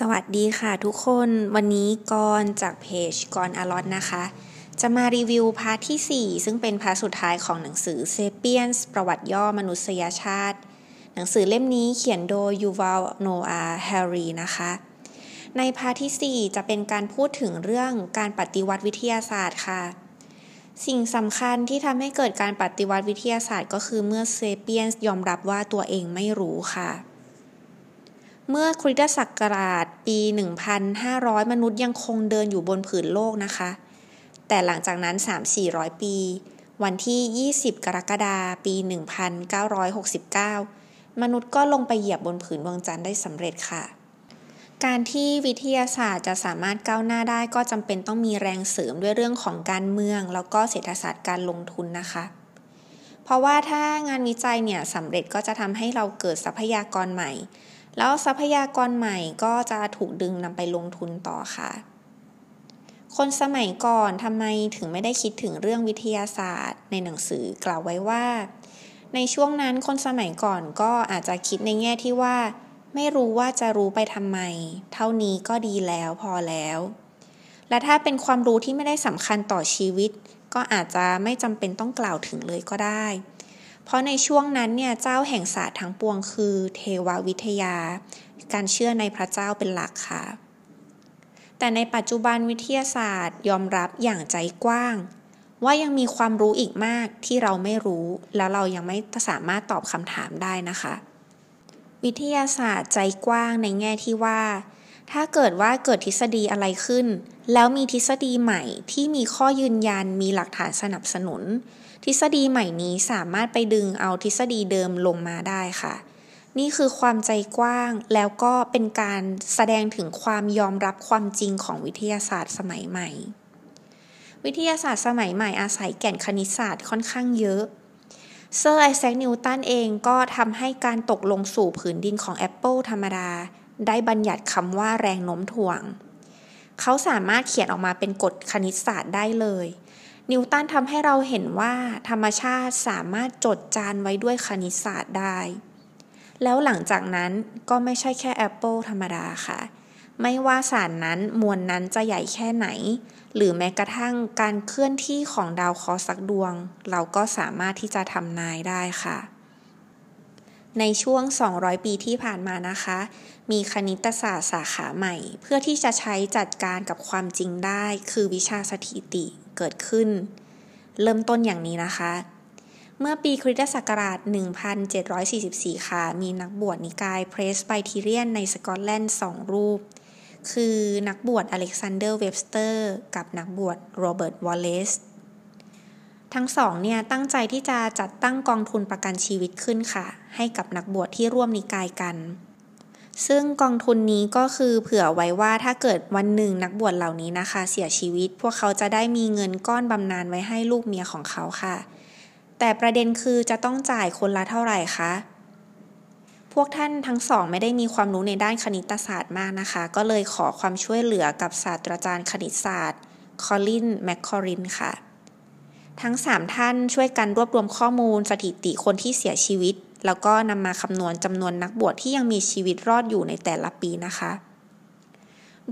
สวัสดีค่ะทุกคนวันนี้กรจากเพจกรอลอตนะคะ จะมารีวิว part ที่ 4 ซึ่งเป็น part สุดท้ายของหนังสือเซเปียนส์ประวัติย่อมนุษยชาติ หนังสือเล่มนี้เขียนโดยยูวัลโนอาห์ แฮรารีนะคะ ใน part ที่ 4 จะเป็นการพูดถึงเรื่องการปฏิวัติวิทยาศาสตร์ค่ะ สิ่งสำคัญที่ทำให้เกิดการปฏิวัติวิทยาศาสตร์ ก็คือเมื่อเซเปียนส์ยอมรับว่าตัวเองไม่รู้ค่ะ เมื่อคริสตศักราชปี 1,500 มนุษย์ยังคงเดินอยู่บนผืนโลกนะคะ แต่หลังจากนั้น 3-400 ปี วันที่ 20 กรกฎาคมปี 1969 มนุษย์ก็ลงไปเหยียบบนผืนดวงจันทร์ได้สำเร็จค่ะ การที่วิทยาศาสตร์จะสามารถก้าวหน้าได้ก็จำเป็นต้องมีแรงเสริมด้วยเรื่องของการเมือง แล้วก็เศรษฐศาสตร์การลงทุนนะคะเพราะว่าถ้างานวิจัยเนี่ยสำเร็จก็จะทำให้เราเกิดทรัพยากรใหม่ แล้วทรัพยากรใหม่ก็จะถูกดึงนำไปลงทุนต่อค่ะ คนสมัยก่อนทำไมถึงไม่ได้คิดถึงเรื่องวิทยาศาสตร์ ในหนังสือกล่าวไว้ว่า ในช่วงนั้นคนสมัยก่อนก็อาจจะคิดในแง่ที่ว่า ไม่รู้ว่าจะรู้ไปทำไม เท่านี้ก็ดีแล้วพอแล้ว และถ้าเป็นความรู้ที่ไม่ได้สำคัญต่อชีวิต ก็อาจจะไม่จำเป็นต้องกล่าวถึงเลยก็ได้ เพราะในช่วงนั้นเนี่ยเจ้าแห่งศาสตร์ทั้งปวงคือ เทววิทยา การเชื่อในพระเจ้าเป็นหลักค่ะ แต่ในปัจจุบันวิทยาศาสตร์ยอมรับอย่างใจกว้าง ว่ายังมีความรู้อีกมากที่เราไม่รู้ แล้วเรายังไม่สามารถตอบคำถามได้นะคะ วิทยาศาสตร์ใจกว้างในแง่ที่ว่า ถ้าเกิดว่าเกิดทฤษฎีอะไรขึ้น แล้วมีทฤษฎีใหม่ที่มีข้อยืนยันมีหลักฐานสนับสนุน ทฤษฎีใหม่นี้สามารถไปดึงเอาทฤษฎีเดิมลงมาได้ค่ะ นี่คือความใจกว้างแล้วก็เป็นการแสดงถึงความยอมรับความจริงของวิทยาศาสตร์สมัยใหม่ วิทยาศาสตร์สมัยใหม่อาศัยแก่นคณิตศาสตร์ค่อนข้างเยอะเซอร์ไอแซคนิวตันเองก็ทำให้การตกลงสู่ผืนดินของแอปเปิลธรรมดา ได้บัญญัติคำว่าแรงโน้มถ่วง เขาสามารถเขียนออกมาเป็นกฎคณิตศาสตร์ได้เลย นิวตันทำให้เราเห็นว่าธรรมชาติสามารถจดจานไว้ด้วยคณิตศาสตร์ได้ แล้วหลังจากนั้นก็ไม่ใช่แค่แอปเปิลธรรมดาค่ะ ไม่ว่าสารนั้นมวลนั้นจะใหญ่แค่ไหน หรือแม้กระทั่งการเคลื่อนที่ของดาวเคราะห์สักดวง เราก็สามารถที่จะทำนายได้ค่ะในช่วง 200 ปีที่ผ่านมานะคะ มีคณิตศาสตร์สาขาใหม่ เพื่อที่จะใช้จัดการกับความจริงได้ คือวิชาสถิติ เกิดขึ้น เริ่มต้นอย่างนี้นะคะ เมื่อปีคริสตศักราช 1744 ค่ะ มีนักบวชนิกายเพรสไบทีเรียนในสกอตแลนด์สองรูป คือนักบวชอเล็กซานเดอร์เวบสเตอร์กับนักบวชโรเบิร์ตวอลเลซทั้งสองเนี่ยตั้งใจที่จะจัดตั้งกองทุนประกันชีวิตขึ้นค่ะ ให้กับนักบวชที่ร่วมนิกายกัน ซึ่งกองทุนนี้ก็คือเผื่อไว้ว่าถ้าเกิดวันหนึ่งนักบวชเหล่านี้นะคะ เสียชีวิต พวกเขาจะได้มีเงินก้อนบำนาญไว้ให้ลูกเมียของเขาค่ะ แต่ประเด็นคือจะต้องจ่ายคนละเท่าไหร่คะพวกท่านทั้งสองไม่ได้มีความรู้ในด้านคณิตศาสตร์มากนะคะ ก็เลยขอความช่วยเหลือกับศาสตราจารย์คณิตศาสตร์คอลินแมคคอรินค่ะ ทั้งสามท่านช่วยกันรวบรวมข้อมูลสถิติคนที่เสียชีวิต แล้วก็นำมาคำนวณจำนวนนักบวชที่ยังมีชีวิตรอดอยู่ในแต่ละปีนะคะ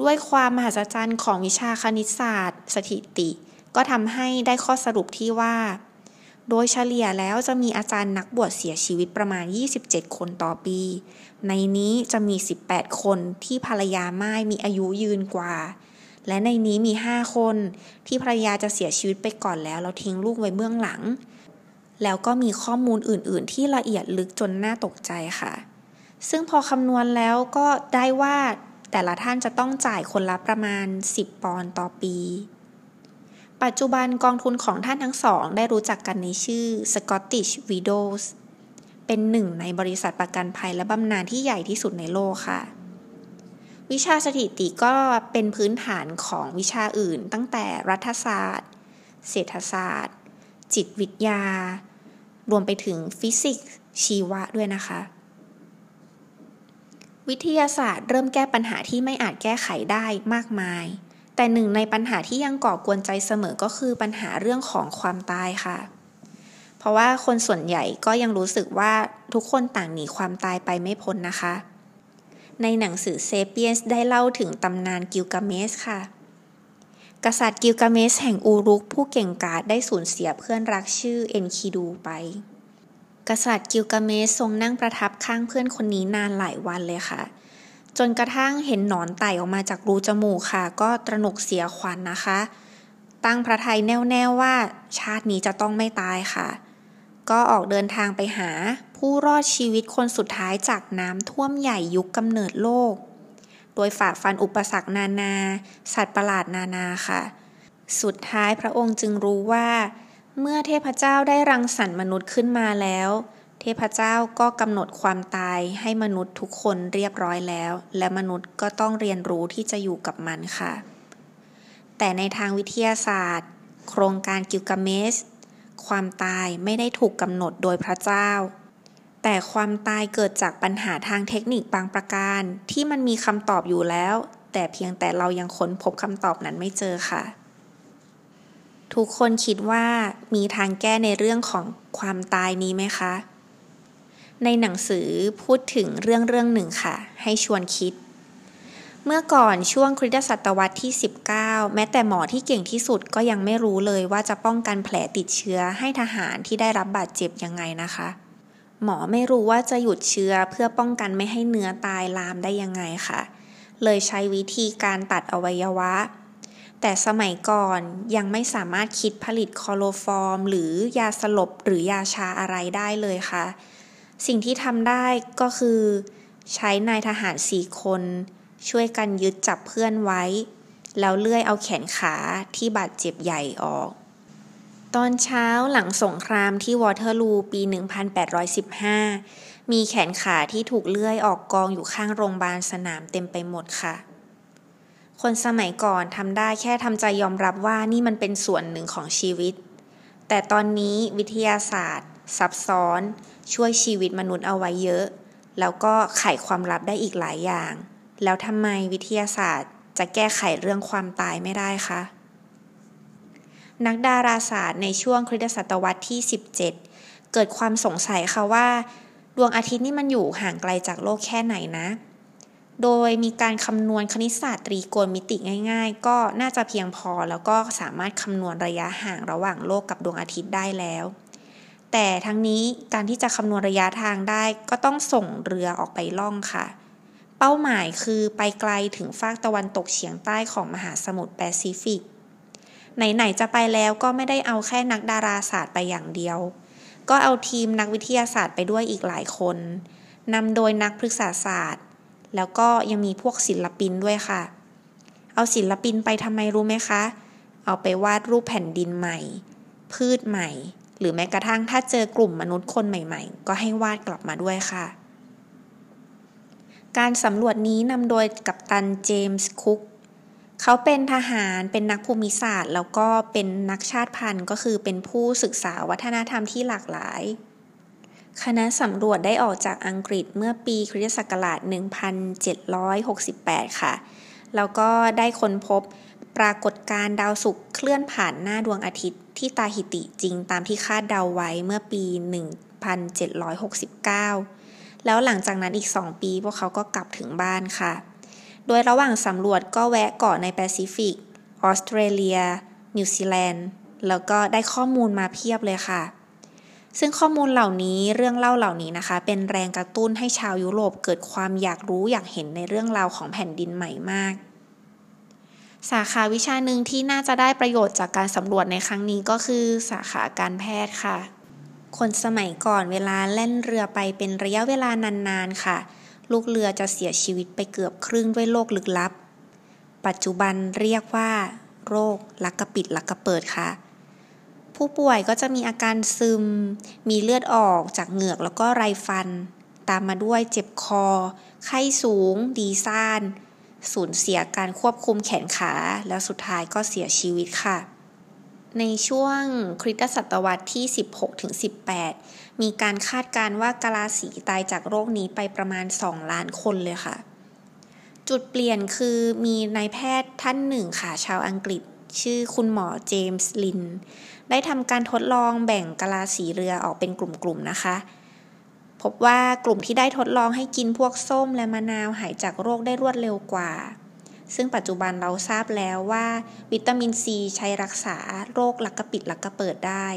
ด้วยความมหัศจรรย์ของวิชาคณิตศาสตร์ สถิติ ก็ทำให้ได้ข้อสรุปที่ว่า โดยเฉลี่ยแล้วจะมีอาจารย์นักบวชเสียชีวิตประมาณ 27 คนต่อปี ในนี้จะมี 18 คนที่ภรรยาไม่มีอายุยืนกว่าและในนี้มี 5 คนที่ภรรยาจะเสียชีวิตไปก่อนแล้ว เราทิ้งลูกไว้เบื้องหลัง แล้วก็มีข้อมูลอื่น ๆ ที่ละเอียดลึกจนน่าตกใจค่ะ ซึ่งพอคำนวณแล้วก็ได้ว่าแต่ละท่านจะต้องจ่ายคนละประมาณ 10 ปอนด์ต่อปี ปัจจุบันกองทุนของท่านทั้งสอง ได้รู้จักกันในชื่อ Scottish Widows เป็นหนึ่งในบริษัทประกันภัยและบำนาญที่ใหญ่ที่สุดในโลกค่ะ วิชาสถิติก็เป็นพื้นฐานของวิชาอื่น ตั้งแต่รัฐศาสตร์ เศรษฐศาสตร์ จิตวิทยา รวมไปถึงฟิสิกส์ชีวะด้วยนะคะ วิทยาศาสตร์เริ่มแก้ปัญหาที่ไม่อาจแก้ไขได้มากมาย แต่หนึ่งในปัญหาที่ยังก่อกวนใจเสมอก็คือปัญหาเรื่องของความตายค่ะ เพราะว่าคนส่วนใหญ่ก็ยังรู้สึกว่าทุกคนต่างหนีความตายไปไม่พ้นนะคะ ในหนังสือเซเปียนส์ได้เล่าถึงตำนานกิลกาเมสค่ะ กษัตริย์กิลกาเมสแห่งอูรุกผู้เก่งกาจได้สูญเสียเพื่อนรักชื่อเอ็นคิดูไป กษัตริย์กิลกาเมสทรงนั่งประทับข้างเพื่อนคนนี้นานหลายวันเลยค่ะ จนกระทั่งเห็นหนอนไต่ออกมาจากรูจมูกค่ะ ก็ตระหนกเสียขวัญนะคะ ตั้งพระทัยแน่วแน่ว่า ชาตินี้จะต้องไม่ตายค่ะ ก็ออกเดินทางไปหาผู้รอดชีวิตคนสุดท้ายจากน้ำท่วมใหญ่ยุคกำเนิดโลก โดยฝ่าฟันอุปสรรคนานา สัตว์ประหลาดนานาค่ะ สุดท้ายพระองค์จึงรู้ว่า เมื่อเทพเจ้าได้รังสรรค์มนุษย์ขึ้นมาแล้ว เทพเจ้าก็กำหนดความตายให้มนุษย์ทุกคนเรียบร้อยแล้ว และมนุษย์ก็ต้องเรียนรู้ที่จะอยู่กับมันค่ะ แต่ในทางวิทยาศาสตร์ โครงการกิลกาเมสความตายไม่ได้ถูกกำหนดโดยพระเจ้า แต่ความตายเกิดจากปัญหาทางเทคนิคบางประการ ที่มันมีคำตอบอยู่แล้ว แต่เพียงแต่เรายังค้นพบคำตอบนั้นไม่เจอค่ะ ทุกคนคิดว่ามีทางแก้ในเรื่องของความตายนี้ไหมคะ ในหนังสือพูดถึงเรื่องเรื่องหนึ่งค่ะ ให้ชวนคิด เมื่อก่อนช่วงคริสตศตวรรษที่ 19 แม้แต่หมอที่เก่งที่สุดก็ยังไม่รู้เลยว่าจะป้องกันแผลติดเชื้อให้ทหารที่ได้รับบาดเจ็บยังไงนะคะ หมอไม่รู้ว่าจะหยุดเชื้อเพื่อป้องกันไม่ให้เนื้อตายลามได้ยังไงค่ะ เลยใช้วิธีการตัดอวัยวะ แต่สมัยก่อนยังไม่สามารถคิดผลิตคอโลฟอร์ม หรือยาสลบหรือยาชาอะไรได้เลยค่ะ สิ่งที่ทำได้ก็คือ ใช้นายทหารสี่คน ช่วยกันยึดจับเพื่อนไว้ แล้วเลื่อยเอาแขนขาที่บาดเจ็บใหญ่ออก ตอนเช้าหลังสงครามที่วอเตอร์ลูปี 1815 มีแขนขาที่ถูกเลื่อยออกกองอยู่ข้างโรงพยาบาลสนามเต็มไปหมดค่ะ คนสมัยก่อนทำได้แค่ทำใจยอมรับว่านี่มันเป็นส่วนหนึ่งของชีวิต แต่ตอนนี้วิทยาศาสตร์ ซับซ้อน ช่วยชีวิตมนุษย์เอาไว้เยอะ แล้วก็ไขความลับได้อีกหลายอย่าง แล้วทำไมวิทยาศาสตร์จะแก้ไขเรื่องความตายไม่ได้คะ นักดาราศาสตร์ในช่วงคริสตศตวรรษที่ 17 เกิดความสงสัยค่ะว่า ดวงอาทิตย์นี่มันอยู่ห่างไกลจากโลกแค่ไหนนะ โดยมีการคำนวณคณิตศาสตร์ตรีโกณมิติง่าย ๆ ก็น่าจะเพียงพอแล้วก็สามารถคำนวณระยะห่างระหว่างโลกกับดวงอาทิตย์ได้แล้ว แต่ทั้งนี้การที่จะคำนวณระยะทางได้ก็ต้องส่งเรือออกไปล่องค่ะเป้าหมายคือไปไกลถึงฟากตะวันตกเฉียงใต้ของมหาสมุทรแปซิฟิก ไหนๆจะไปแล้วก็ไม่ได้เอาแค่นักดาราศาสตร์ไปอย่างเดียว ก็เอาทีมนักวิทยาศาสตร์ไปด้วยอีกหลายคนนำโดยนักพฤกษศาสตร์ แล้วก็ยังมีพวกศิลปินด้วยค่ะ เอาศิลปินไปทำไมรู้ไหมคะ เอาไปวาดรูปแผ่นดินใหม่ พืชใหม่ หรือแม้กระทั่งถ้าเจอกลุ่มมนุษย์คนใหม่ ๆ ก็ให้วาดกลับมาด้วยค่ะ การสำรวจนี้นำโดยกัปตันเจมส์คุก เขาเป็นทหารเป็นนักภูมิศาสตร์ แล้วก็เป็นนักชาติพันธุ์ก็คือเป็นผู้ศึกษาวัฒนธรรมที่หลากหลาย คณะสำรวจได้ออกจากอังกฤษเมื่อปีคริสตศักราช 1768 ค่ะ แล้วก็ได้ค้นพบปรากฏการดาวศุกร์เคลื่อนผ่านหน้าดวงอาทิตย์ที่ตาหิติจริงตามที่คาดเดาไว้เมื่อปี 1769 แล้วหลังจากนั้นอีก 2 ปีพวกเขาก็กลับถึงบ้านค่ะ โดยระหว่างสำรวจก็แวะเกาะในแปซิฟิก ออสเตรเลีย นิวซีแลนด์ แล้วก็ได้ข้อมูลมาเพียบเลยค่ะ ซึ่งข้อมูลเหล่านี้เรื่องเล่าเหล่านี้นะคะ เป็นแรงกระตุ้นให้ชาวยุโรปเกิดความอยากรู้อยากเห็นในเรื่องราวของแผ่นดินใหม่มาก สาขาวิชาหนึ่งที่น่าจะได้ประโยชน์จากการสำรวจในครั้งนี้ก็คือ สาขาการแพทย์ค่ะ คนสมัยก่อนเวลาเล่นเรือไปเป็นระยะเวลานานๆค่ะ ลูกเรือจะเสียชีวิตไปเกือบครึ่งด้วยโรคลึกลับ ปัจจุบันเรียกว่า โรคลักกระปิดลักกระเปิดค่ะ ผู้ป่วยก็จะมีอาการซึม มีเลือดออกจากเหงือกแล้วก็ไรฟัน ตามมาด้วยเจ็บคอ ไข้สูง ดีซ่าน สูญเสียการควบคุมแขนขา แล้วสุดท้ายก็เสียชีวิตค่ะ ในช่วงคริสตศตวรรษที่ 16-18 มีการคาดการว่ากาลาสีตายจากโรคนี้ไปประมาณ 2 ล้านคนเลยค่ะ จุดเปลี่ยนคือมีนายแพทย์ท่านหนึ่งค่ะชาวอังกฤษ ชื่อคุณหมอเจมส์ลิน ได้ทำการทดลองแบ่งกาลาสีเรือออกเป็นกลุ่มๆนะคะ พบว่ากลุ่มที่ได้ทดลองให้กินพวกส้มและมะนาวหายจากโรคได้รวดเร็วกว่า ซึ่งปัจจุบันเราทราบแล้วว่า วิตามินซีใช้รักษาโรคหลักกระปิดหลักกระเปิดได้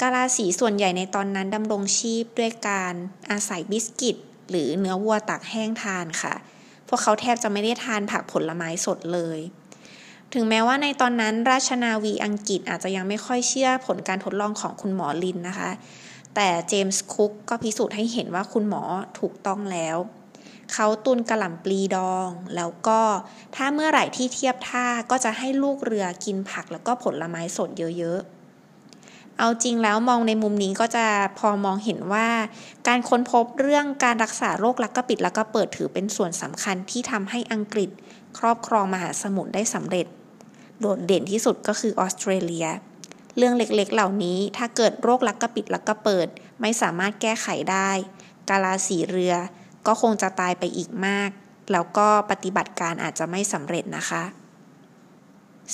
กาลาสีส่วนใหญ่ในตอนนั้นดำรงชีพด้วยการอาศัยบิสกิต หรือเนื้อวัวตากแห้งทานค่ะ พวกเขาแทบจะไม่ได้ทานผักผลไม้สดเลย ถึงแม้ว่าในตอนนั้นราชนาวีอังกฤษอาจจะยังไม่ค่อยเชื่อผลการทดลองของคุณหมอลินนะคะ แต่เจมส์คุกก็พิสูจน์ให้เห็นว่าคุณหมอถูกต้องแล้ว เขาตุนกระหล่ำปลีดอง แล้วก็ถ้าเมื่อไหร่ที่เทียบท่าก็จะให้ลูกเรือกินผักแล้วก็ผลไม้สดเยอะๆ เอาจริงแล้วมองในมุมนี้ก็จะพอมองเห็นว่า การค้นพบเรื่องการรักษาโรคลักกระปิดแล้วก็เปิดถือเป็นส่วนสำคัญที่ทำให้อังกฤษ ครอบครองมหาสมุทรได้สำเร็จ โดดเด่นที่สุดก็คือออสเตรเลียเรื่องเล็กๆ เหล่านี้ถ้าเกิดโรคลักกระปิดลักกระเปิด ไม่สามารถแก้ไขได้ กาลาสีเรือ ก็คงจะตายไปอีกมาก แล้วก็ปฏิบัติการอาจจะไม่สำเร็จนะคะ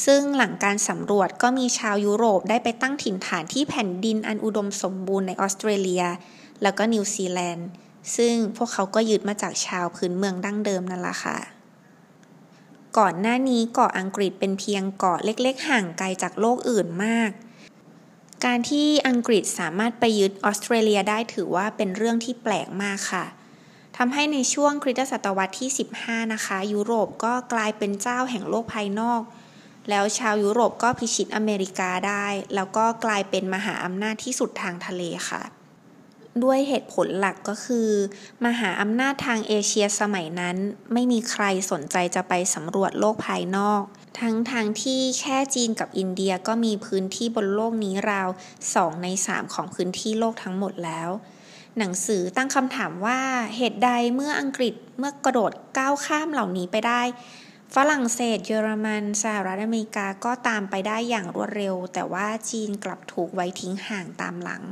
ซึ่งหลังการสำรวจก็มีชาวยุโรปได้ไปตั้งถิ่นฐานที่แผ่นดินอันอุดมสมบูรณ์ในออสเตรเลีย แล้วก็นิวซีแลนด์ ซึ่งพวกเขาก็ยึดมาจากชาวพื้นเมืองดั้งเดิมนั่นแหละค่ะก่อนหน้านี้เกาะอังกฤษเป็นเพียงเกาะเล็ก ๆ ห่างไกลจากโลกอื่นมาก การที่อังกฤษสามารถไปยึดออสเตรเลียได้ถือว่าเป็นเรื่องที่แปลกมากค่ะ ทำให้ในช่วงคริสตศตวรรษที่ 15 นะคะ ยุโรปก็กลายเป็นเจ้าแห่งโลกภายนอก แล้วชาวยุโรปก็พิชิตอเมริกาได้ แล้วก็กลายเป็นมหาอำนาจที่สุดทางทะเลค่ะ ด้วยเหตุผลหลักก็คือ มหาอำนาจทางเอเชียสมัยนั้น ไม่มีใครสนใจจะไปสำรวจโลกภายนอก ทั้งทางที่แค่จีนกับอินเดียก็มีพื้นที่บนโลกนี้ราว 2 ใน 3 ของพื้นที่โลกทั้งหมดแล้ว หนังสือตั้งคำถามว่าเหตุใดเมื่ออังกฤษเมื่อกระโดดก้าวข้ามเหล่านี้ไปได้ ฝรั่งเศส เยอรมันสหรัฐอเมริกาก็ตามไปได้อย่างรวดเร็ว แต่ว่าจีนกลับถูกไว้ทิ้งห่างตามหลัง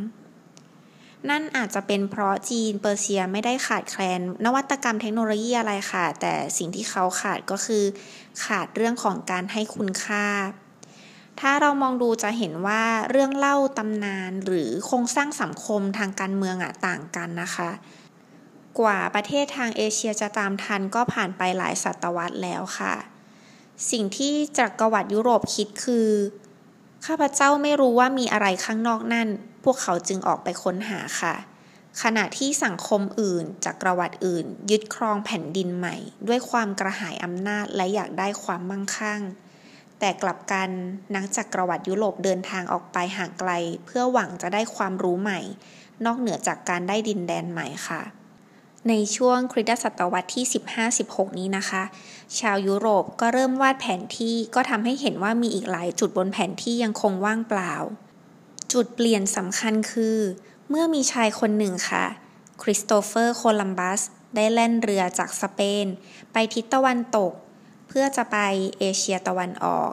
นั่นอาจจะเป็นเพราะจีนเปอร์เซียไม่ได้ขาดแคลน นวัตกรรมเทคโนโลยีอะไรค่ะ แต่สิ่งที่เขาขาดก็คือ ขาดเรื่องของการให้คุณค่า ถ้าเรามองดูจะเห็นว่าเรื่องเล่าตำนานหรือโครงสร้างสังคมทางการเมืองอะต่างกันนะคะ กว่าประเทศทางเอเชียจะตามทันก็ผ่านไปหลายศตวรรษแล้วค่ะ สิ่งที่จักรวรรดิยุโรปคิดคือ ข้าพเจ้าไม่รู้ว่ามีอะไรข้างนอกนั่น พวกเขาจึงออกไปค้นหาค่ะ ขณะที่สังคมอื่นจากระวัติอื่น ยึดครองแผ่นดินใหม่ ด้วยความกระหายอำนาจและอยากได้ความมั่งคั่ง แต่กลับกันนักจักรวรรดิยุโรปเดินทางออกไปห่างไกล เพื่อหวังจะได้ความรู้ใหม่ นอกเหนือจากการได้ดินแดนใหม่ค่ะ ในช่วงคริสตศตวรรษที่ 15-16 นี้นะคะ ชาวยุโรปก็เริ่มวาดแผนที่ก็ทำให้เห็นว่ามีอีกหลายจุดบนแผนที่ยังคงว่างเปล่า จุดเปลี่ยนสำคัญคือ เมื่อมีชายคนหนึ่งค่ะ คริสโตเฟอร์ โคลัมบัส ได้แล่นเรือจากสเปน ไปทิศตะวันตก พื่อจะไปเอเชียตะวันออก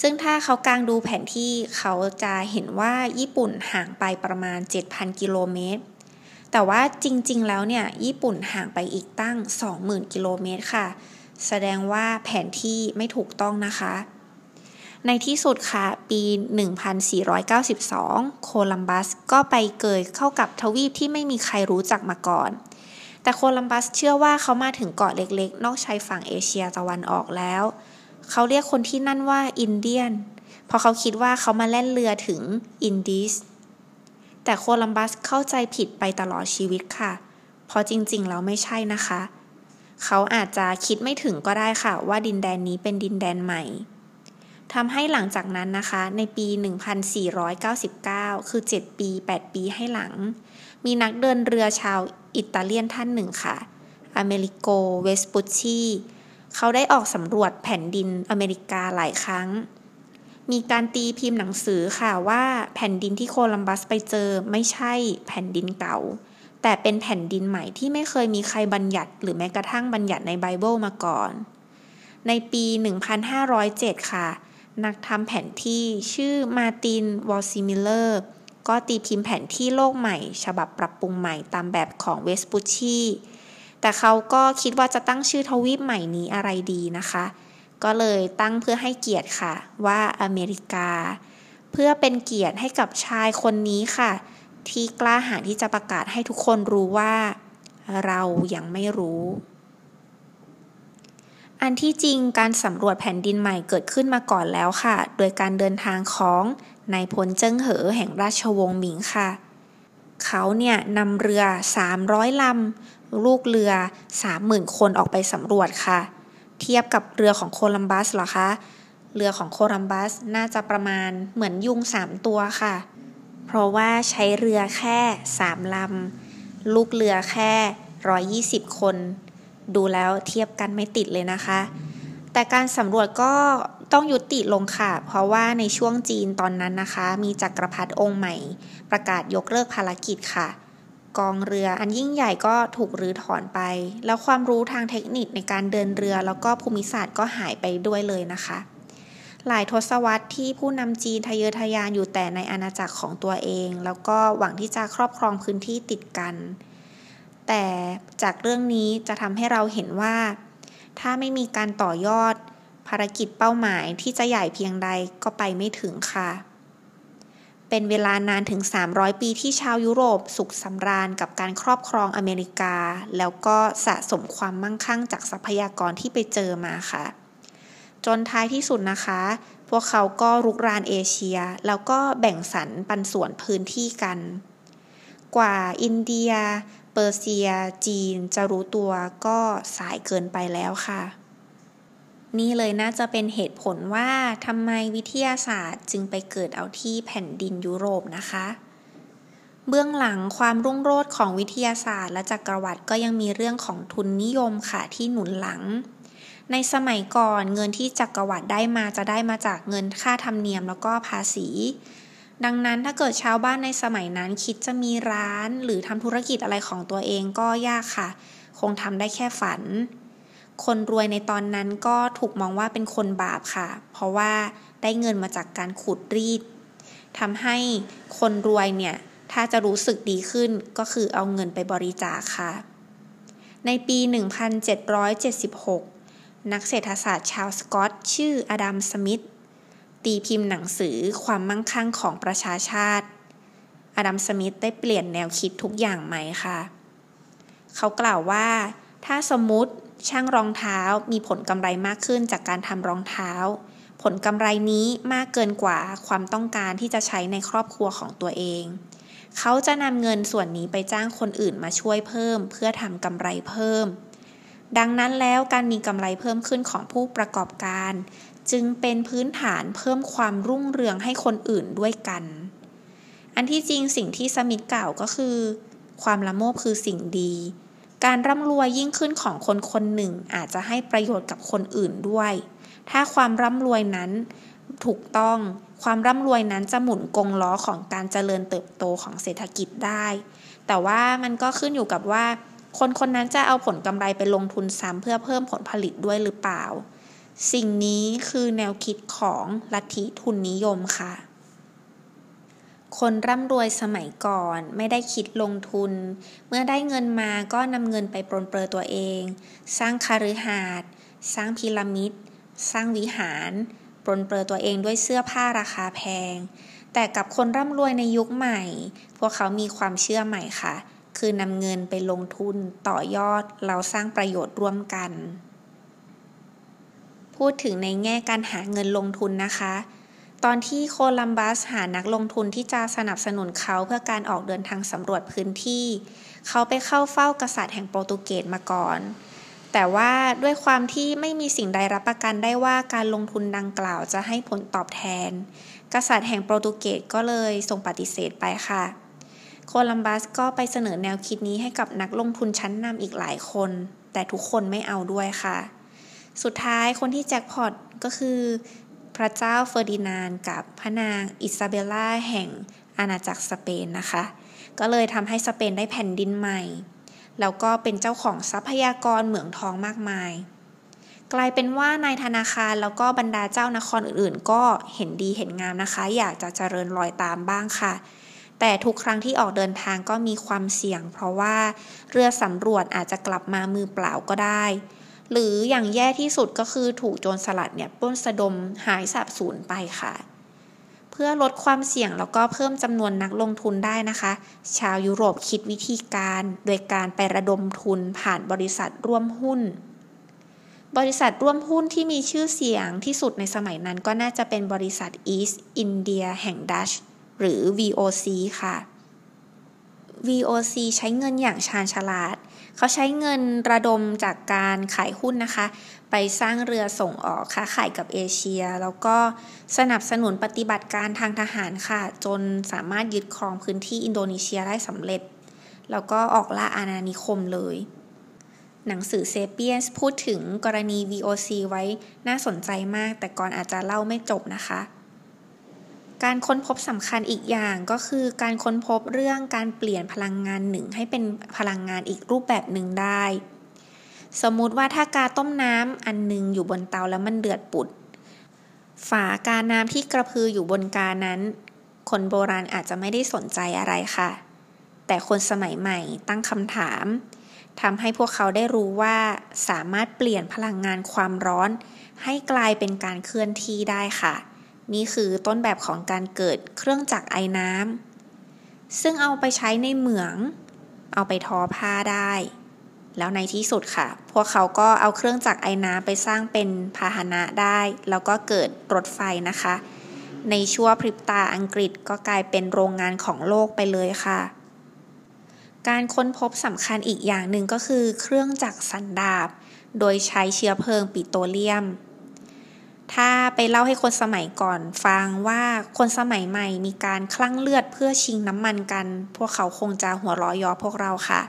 ซึ่งถ้าเขากางดูแผนที่เขาจะเห็นว่าญี่ปุ่นห่างไปประมาณ 7,000 กิโลเมตร แต่ว่าจริงๆ แล้วเนี่ย ญี่ปุ่นห่างไปอีกตั้ง 20,000 กิโลเมตรค่ะ แสดงว่าแผนที่ไม่ถูกต้องนะคะ ในที่สุดค่ะ ปี 1492 โคลัมบัสก็ไปเกยเข้ากับทวีปที่ไม่มีใครรู้จักมาก่อน แต่โคลัมบัสเชื่อว่าเขามาถึงเกาะเล็กๆ นอกชายฝั่งเอเชียตะวันออกแล้ว เขาเรียกคนที่นั่นว่าอินเดียน เพราะเขาคิดว่าเขามาแล่นเรือถึงอินดีส แต่โคลัมบัสเข้าใจผิดไปตลอดชีวิตค่ะ เพราะจริงๆแล้วไม่ใช่นะคะ เขาอาจจะคิดไม่ถึงก็ได้ค่ะ ว่าดินแดนนี้เป็นดินแดนใหม่ทำให้หลังจากนั้นนะคะ ในปี 1499 คือ 7 ปี 8 ปีให้หลัง มีนักเดินเรือชาวอิตาเลียนท่านหนึ่งค่ะ อเมริโก เวสปุชชี เขาได้ออกสำรวจแผ่นดินอเมริกาหลายครั้ง มีการตีพิมพ์หนังสือค่ะว่าแผ่นดินที่โคลัมบัสไปเจอไม่ใช่แผ่นดินเก่า แต่เป็นแผ่นดินใหม่ที่ไม่เคยมีใครบัญญัติ หรือแม้กระทั่งบัญญัติในไบเบิลมาก่อน ในปี 1507 ค่ะ นักทำแผนที่ชื่อมาร์ติน วอลด์ซีมึลเลอร์ ก็ตีพิมพ์แผนที่โลกใหม่ ฉบับปรับปรุงใหม่ตามแบบของเวสปุชีแต่เขาก็คิดว่าจะตั้งชื่อทวีปใหม่นี้อะไรดีนะคะ ก็เลยตั้งเพื่อให้เกียรติค่ะ ว่าอเมริกา เพื่อเป็นเกียรติให้กับชายคนนี้ค่ะ ที่กล้าหาญที่จะประกาศให้ทุกคนรู้ว่า เรายังไม่รู้อันที่จริงการสำรวจแผ่นดินใหม่เกิดขึ้นมาก่อนแล้วค่ะ โดยการเดินทางของ นายพลเจิ้งเหอแห่งราชวงศ์หมิงค่ะ เขาเนี่ยนำเรือ 300ลำลูกเรือ 30,000 คนออกไปสำรวจค่ะ เทียบกับเรือของโคลัมบัสเหรอคะเรือของโคลัมบัสน่าจะประมาณเหมือนยุง 3 ตัวค่ะ เพราะว่าใช้เรือแค่ 3 ลำ ลูกเรือแค่ 120 คน ดูแล้วเทียบกันไม่ติดเลยนะคะ แต่การสำรวจก็ ต้องยุติลงค่ะ เพราะว่าในช่วงจีนตอนนั้นนะคะ มีจักรพรรดิองค์ใหม่ ประกาศยกเลิกภารกิจค่ะ กองเรืออันยิ่งใหญ่ก็ถูกรื้อถอนไป แล้วความรู้ทางเทคนิคในการเดินเรือแล้วก็ภูมิศาสตร์ก็หายไปด้วยเลยนะคะ หลายทศวรรษที่ผู้นำจีนทะเยอทะยานอยู่แต่ในอาณาจักรของตัวเอง แล้วก็หวังที่จะครอบครองพื้นที่ติดกัน แต่จากเรื่องนี้จะทำให้เราเห็นว่า ถ้าไม่มีการต่อยอด ภารกิจเป้าหมายที่จะใหญ่เพียงใดก็ไปไม่ถึงค่ะ เป็นเวลานานถึง 300 ปีที่ชาวยุโรปสุขสำราญกับการครอบครองอเมริกา แล้วก็สะสมความมั่งคั่งจากทรัพยากรที่ไปเจอมาค่ะ จนท้ายที่สุดนะคะ พวกเขาก็รุกรานเอเชีย แล้วก็แบ่งสรรปันส่วนพื้นที่กัน กว่าอินเดีย เปอร์เซีย จีน จะรู้ตัวก็สายเกินไปแล้วค่ะ นี่เลยน่าจะเป็นเหตุผลว่าทำไมวิทยาศาสตร์จึงไปเกิดเอาที่แผ่นดินยุโรปนะคะ เบื้องหลังความรุ่งโรจน์ของวิทยาศาสตร์ และจักรวรรดิก็ยังมีเรื่องของทุนนิยมค่ะที่หนุนหลัง ในสมัยก่อนเงินที่จักรวรรดิได้มาจะได้มาจากเงินค่าธรรมเนียมแล้วก็ภาษี ดังนั้นถ้าเกิดชาวบ้านในสมัยนั้นคิดจะมีร้าน หรือทำธุรกิจอะไรของตัวเองก็ยากค่ะ คงทำได้แค่ฝัน คนรวยในตอนนั้นก็ถูกมองว่าเป็นคนบาปค่ะ เพราะว่าได้เงินมาจากการขูดรีดทำให้คนรวยเนี่ย ถ้าจะรู้สึกดีขึ้นก็คือเอาเงินไปบริจาคค่ะ ในปี 1776 นักเศรษฐศาสตร์ชาวสกอตชื่ออดัม สมิธตีพิมพ์หนังสือความมั่งคั่งของประชาชาติ อดัม สมิธได้เปลี่ยนแนวคิดทุกอย่างใหม่ค่ะ เขากล่าวว่าถ้าสมมติ ช่างรองเท้ามีผลกำไรมากขึ้นจากการทำรองเท้า ผลกำไรนี้มากเกินกว่าความต้องการที่จะใช้ในครอบครัวของตัวเอง เขาจะนำเงินส่วนนี้ไปจ้างคนอื่นมาช่วยเพิ่ม เพื่อทำกำไรเพิ่ม ดังนั้นแล้วการมีกำไรเพิ่มขึ้นของผู้ประกอบการ จึงเป็นพื้นฐานเพิ่มความรุ่งเรืองให้คนอื่นด้วยกัน อันที่จริงสิ่งที่สมิธกล่าวก็คือ ความละโมบคือสิ่งดี การร่ำรวยยิ่งขึ้นของคนคนหนึ่งอาจจะให้ประโยชน์กับคนอื่นด้วย ถ้าความร่ำรวยนั้นถูกต้องความร่ำรวยนั้นจะหมุนกงล้อของการเจริญเติบโตของเศรษฐกิจได้ แต่ว่ามันก็ขึ้นอยู่กับว่า คนคนนั้นจะเอาผลกำไรไปลงทุนซ้ำเพื่อเพิ่มผลผลิตด้วยหรือเปล่า สิ่งนี้คือแนวคิดของลัทธิทุนนิยมค่ะ คนร่ำรวยสมัยก่อนไม่ได้คิดลงทุน เมื่อได้เงินมาก็นำเงินไปปรนเปรอตัวเอง สร้างคาฤหาสน์สร้างพีระมิด สร้างวิหาร ปรนเปรอตัวเองด้วยเสื้อผ้าราคาแพง แต่กับคนร่ำรวยในยุคใหม่ พวกเขามีความเชื่อใหม่ค่ะ คือนำเงินไปลงทุนต่อยอดเราสร้างประโยชน์ร่วมกัน พูดถึงในแง่การหาเงินลงทุนนะคะ ตอนที่โคลัมบัสหานักลงทุนที่จะสนับสนุนเขาเพื่อการออกเดินทางสำรวจพื้นที่ เขาไปเข้าเฝ้ากษัตริย์แห่งโปรตุเกสมาก่อน แต่ว่าด้วยความที่ไม่มีสิ่งใดรับประกันได้ว่าการลงทุนดังกล่าวจะให้ผลตอบแทน กษัตริย์แห่งโปรตุเกสก็เลยส่งปฏิเสธไปค่ะ โคลัมบัสก็ไปเสนอแนวคิดนี้ให้กับนักลงทุนชั้นนำอีกหลายคน แต่ทุกคนไม่เอาด้วยค่ะ สุดท้ายคนที่แจ็คพอตก็คือ พระเจ้าเฟอร์ดินานด์กับพระนางอิซาเบลล่าแห่งอาณาจักรสเปนนะคะ ก็เลยทำให้สเปนได้แผ่นดินใหม่ แล้วก็เป็นเจ้าของทรัพยากรเหมืองทองมากมาย กลายเป็นว่านายธนาคารแล้วก็บรรดาเจ้านครอื่นๆ ก็เห็นดีเห็นงามนะคะ อยากจะเจริญรอยตามบ้างค่ะ แต่ทุกครั้งที่ออกเดินทางก็มีความเสี่ยง เพราะว่าเรือสำรวจอาจจะกลับมามือเปล่าก็ได้ หรืออย่างแย่ที่สุดก็คือถูกโจรสลัดเนี่ยปล้นสะดมหายสาบสูญไปค่ะ เพื่อลดความเสี่ยงแล้วก็เพิ่มจำนวนนักลงทุนได้นะคะ ชาวยุโรปคิดวิธีการโดยการไประดมทุนผ่านบริษัทร่วมหุ้น บริษัทร่วมหุ้นที่มีชื่อเสียงที่สุดในสมัยนั้นก็น่าจะเป็นบริษัท East India แห่งดัชหรือ VOC ค่ะ VOC ใช้เงินอย่างชาญฉลาด เขาใช้เงินระดมจากการขายหุ้นนะคะ ไปสร้างเรือส่งออกค้าขายกับเอเชีย แล้วก็สนับสนุนปฏิบัติการทางทหารค่ะ จนสามารถยึดครองพื้นที่อินโดนีเซียได้สำเร็จ แล้วก็ออกล่าอาณานิคมเลย หนังสือเซเปียนพูดถึงกรณี VOC ไว้น่าสนใจมาก แต่ก่อนอาจจะเล่าไม่จบนะคะ การค้นพบสำคัญอีกอย่างก็คือการค้นพบเรื่องการเปลี่ยนพลังงานหนึ่งให้เป็นพลังงานอีกรูปแบบหนึ่งได้ สมมุติว่าถ้ากาต้มน้ำอันหนึ่งอยู่บนเตาแล้วมันเดือดปุด ฝากาน้ำที่กระพืออยู่บนกานั้น คนโบราณอาจจะไม่ได้สนใจอะไรค่ะ แต่คนสมัยใหม่ตั้งคำถามทำให้พวกเขาได้รู้ว่าสามารถเปลี่ยนพลังงานความร้อน ให้กลายเป็นการเคลื่อนที่ได้ค่ะ นี่คือต้นแบบของการเกิดเครื่องจักรไอ้น้ำซึ่งเอาไปใช้ในเหมือง เอาไปทอผ้าได้ แล้วในที่สุดค่ะ พวกเขาก็เอาเครื่องจักรไอ้น้ำไปสร้างเป็นพาหนะได้ แล้วก็เกิดรถไฟนะคะ ในชั่วพริบตาอังกฤษก็กลายเป็นโรงงานของโลกไปเลยค่ะ การค้นพบสำคัญอีกอย่างหนึ่งก็คือเครื่องจักรสันดาบ โดยใช้เชื้อเพลิงปิโตรเลียม ถ้าไปเล่าให้คนสมัยก่อนฟังว่าคนสมัยใหม่มีการคลั่งเลือดเพื่อชิงน้ำมันกัน พวกเขาคงจะหัวเราะยอพวกเราค่ะ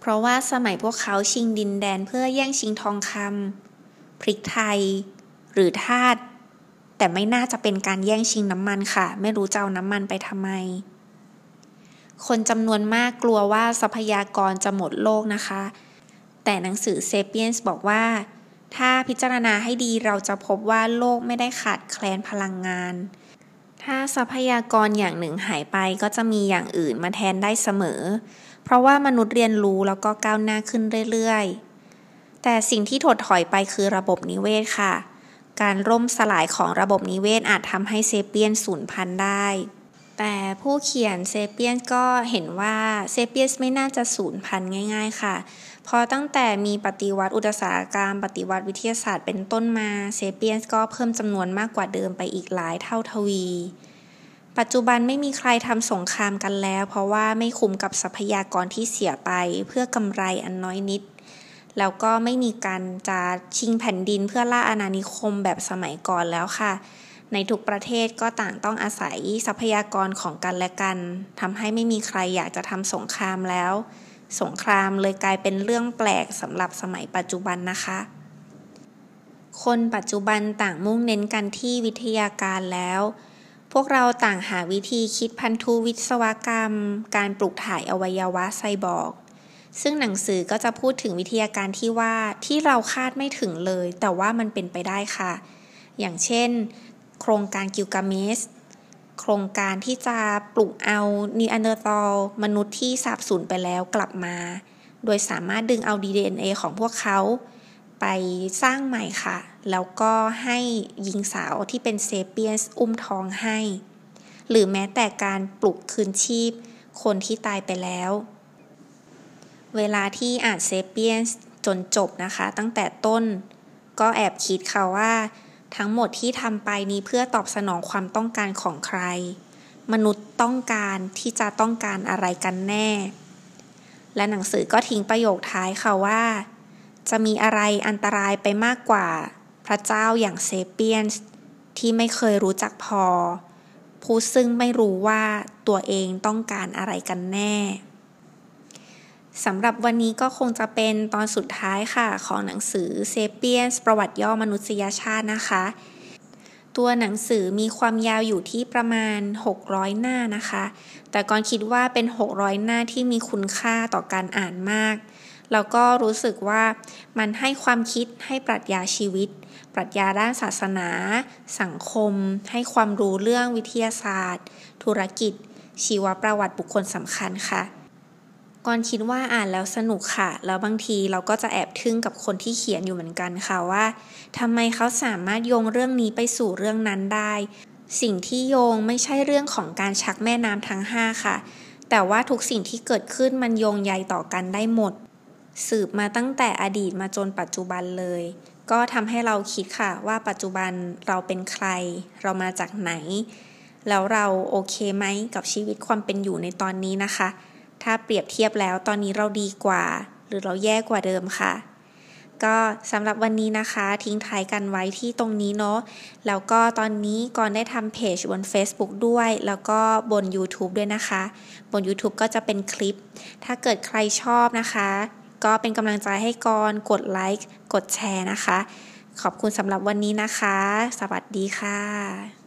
เพราะว่าสมัยพวกเขาชิงดินแดนเพื่อแย่งชิงทองคำพริกไทย หรือทาสแต่ไม่น่าจะเป็นการแย่งชิงน้ำมันค่ะ ไม่รู้จะเอาน้ำมันไปทำไม คนจำนวนมากกลัวว่าทรัพยากรจะหมดโลกนะคะ แต่หนังสือเซเปียนส์บอกว่า ถ้าพิจารณาให้ดีเราจะพบว่าโลกไม่ได้ขาดแคลนพลังงาน ถ้าทรัพยากรอย่างหนึ่งหายไปก็จะมีอย่างอื่นมาแทนได้เสมอ เพราะว่ามนุษย์เรียนรู้แล้วก็ก้าวหน้าขึ้นเรื่อยๆ แต่สิ่งที่ถดถอยไปคือระบบนิเวศค่ะ การร่มสลายของระบบนิเวศอาจทำให้เซเปียนสูญพันธุ์ได้ แต่ผู้เขียนเซเปียนก็เห็นว่าเซเปียนไม่น่าจะสูญพันธุ์ง่าย ๆ ค่ะพอตั้งแต่มีปฏิวัติอุตสาหกรรม ปฏิวัติวิทยาศาสตร์เป็นต้นมา เซเปียนส์ก็เพิ่มจำนวนมากกว่าเดิมไปอีกหลายเท่าทวี ปัจจุบันไม่มีใครทำสงครามกันแล้ว เพราะว่าไม่คุ้มกับทรัพยากรที่เสียไปเพื่อกำไรอันน้อยนิด แล้วก็ไม่มีการจะชิงแผ่นดินเพื่อล่าอาณานิคมแบบสมัยก่อนแล้วค่ะ ในทุกประเทศก็ต่างต้องอาศัยทรัพยากรของกันและกันทำให้ไม่มีใครอยากจะทำสงครามแล้ว สงครามเลยกลายเป็นเรื่องแปลกสำหรับสมัยปัจจุบันนะคะ คนปัจจุบันต่างมุ่งเน้นกันที่วิทยาการแล้ว พวกเราต่างหาวิธีคิดพันธุวิศวกรรม การปลูกถ่ายอวัยวะไซบอร์กซึ่งหนังสือก็จะพูดถึงวิทยาการที่ว่าที่เราคาดไม่ถึงเลย แต่ว่ามันเป็นไปได้ค่ะ อย่างเช่น โครงการกิลกาเมสโครงการที่จะปลุกเอานีแอนเดอร์ทัลมนุษย์ที่สาบสูญไปแล้วกลับมา โดยสามารถดึงเอา DNA ของพวกเขา ไปสร้างใหม่ค่ะ แล้วก็ให้หญิงสาวที่เป็นเซเปียนอุ้มท้องให้ หรือแม้แต่การปลุกคืนชีพ คนที่ตายไปแล้ว เวลาที่อ่านเซเปียนจนจบนะคะ ตั้งแต่ต้น ก็แอบคิดค่ะว่า ทั้งหมดที่ทำไปนี้เพื่อตอบสนองความต้องการของใคร มนุษย์ต้องการที่จะต้องการอะไรกันแน่ และหนังสือก็ทิ้งประโยคท้ายค่ะว่า จะมีอะไรอันตรายไปมากกว่า พระเจ้าอย่างเซเปียนส์ที่ไม่เคยรู้จักพอ ผู้ซึ่งไม่รู้ว่าตัวเองต้องการอะไรกันแน่ สำหรับวันนี้ก็คงจะเป็นตอนสุดท้ายค่ะ ของหนังสือเซเปียนส์ประวัติย่อมนุษยชาตินะคะ ตัวหนังสือมีความยาวอยู่ที่ประมาณ 600 หน้านะคะ แต่ก่อนคิดว่าเป็น 600 หน้าที่มีคุณค่าต่อการอ่านมาก แล้วก็รู้สึกว่ามันให้ความคิดให้ปรัชญาชีวิต ปรัชญาด้านศาสนา สังคม ให้ความรู้เรื่องวิทยาศาสตร์ ธุรกิจ ชีวประวัติบุคคลสำคัญค่ะ ก่อนคิดว่าอ่านแล้วสนุกค่ะ แล้วบางทีเราก็จะแอบทึ่งกับคนที่เขียนอยู่เหมือนกันค่ะว่าทำไมเขาสามารถโยงเรื่องนี้ไปสู่เรื่องนั้นได้ สิ่งที่โยงไม่ใช่เรื่องของการชักแม่น้ำทั้งห้าค่ะ แต่ว่าทุกสิ่งที่เกิดขึ้นมันโยงใยต่อกันได้หมด สืบมาตั้งแต่อดีตมาจนปัจจุบันเลย ก็ทำให้เราคิดค่ะว่าปัจจุบันเราเป็นใคร เรามาจากไหน แล้วเราโอเคไหมกับชีวิตความเป็นอยู่ในตอนนี้นะคะ ถ้าเปรียบเทียบแล้วตอนนี้เราดีกว่า หรือเราแย่กว่าเดิมค่ะ ก็สำหรับวันนี้นะคะ ทิ้งท้ายกันไว้ที่ตรงนี้เนาะแล้วก็ตอนนี้ก่อนได้ทำเพจบน Facebook ด้วย แล้วก็บน YouTube ด้วยนะคะ บน YouTube ก็จะเป็นคลิป ถ้าเกิดใครชอบนะคะ ก็เป็นกำลังใจให้กอนกดไลค์กดแชร์นะคะ ขอบคุณสำหรับวันนี้นะคะ สวัสดีค่ะ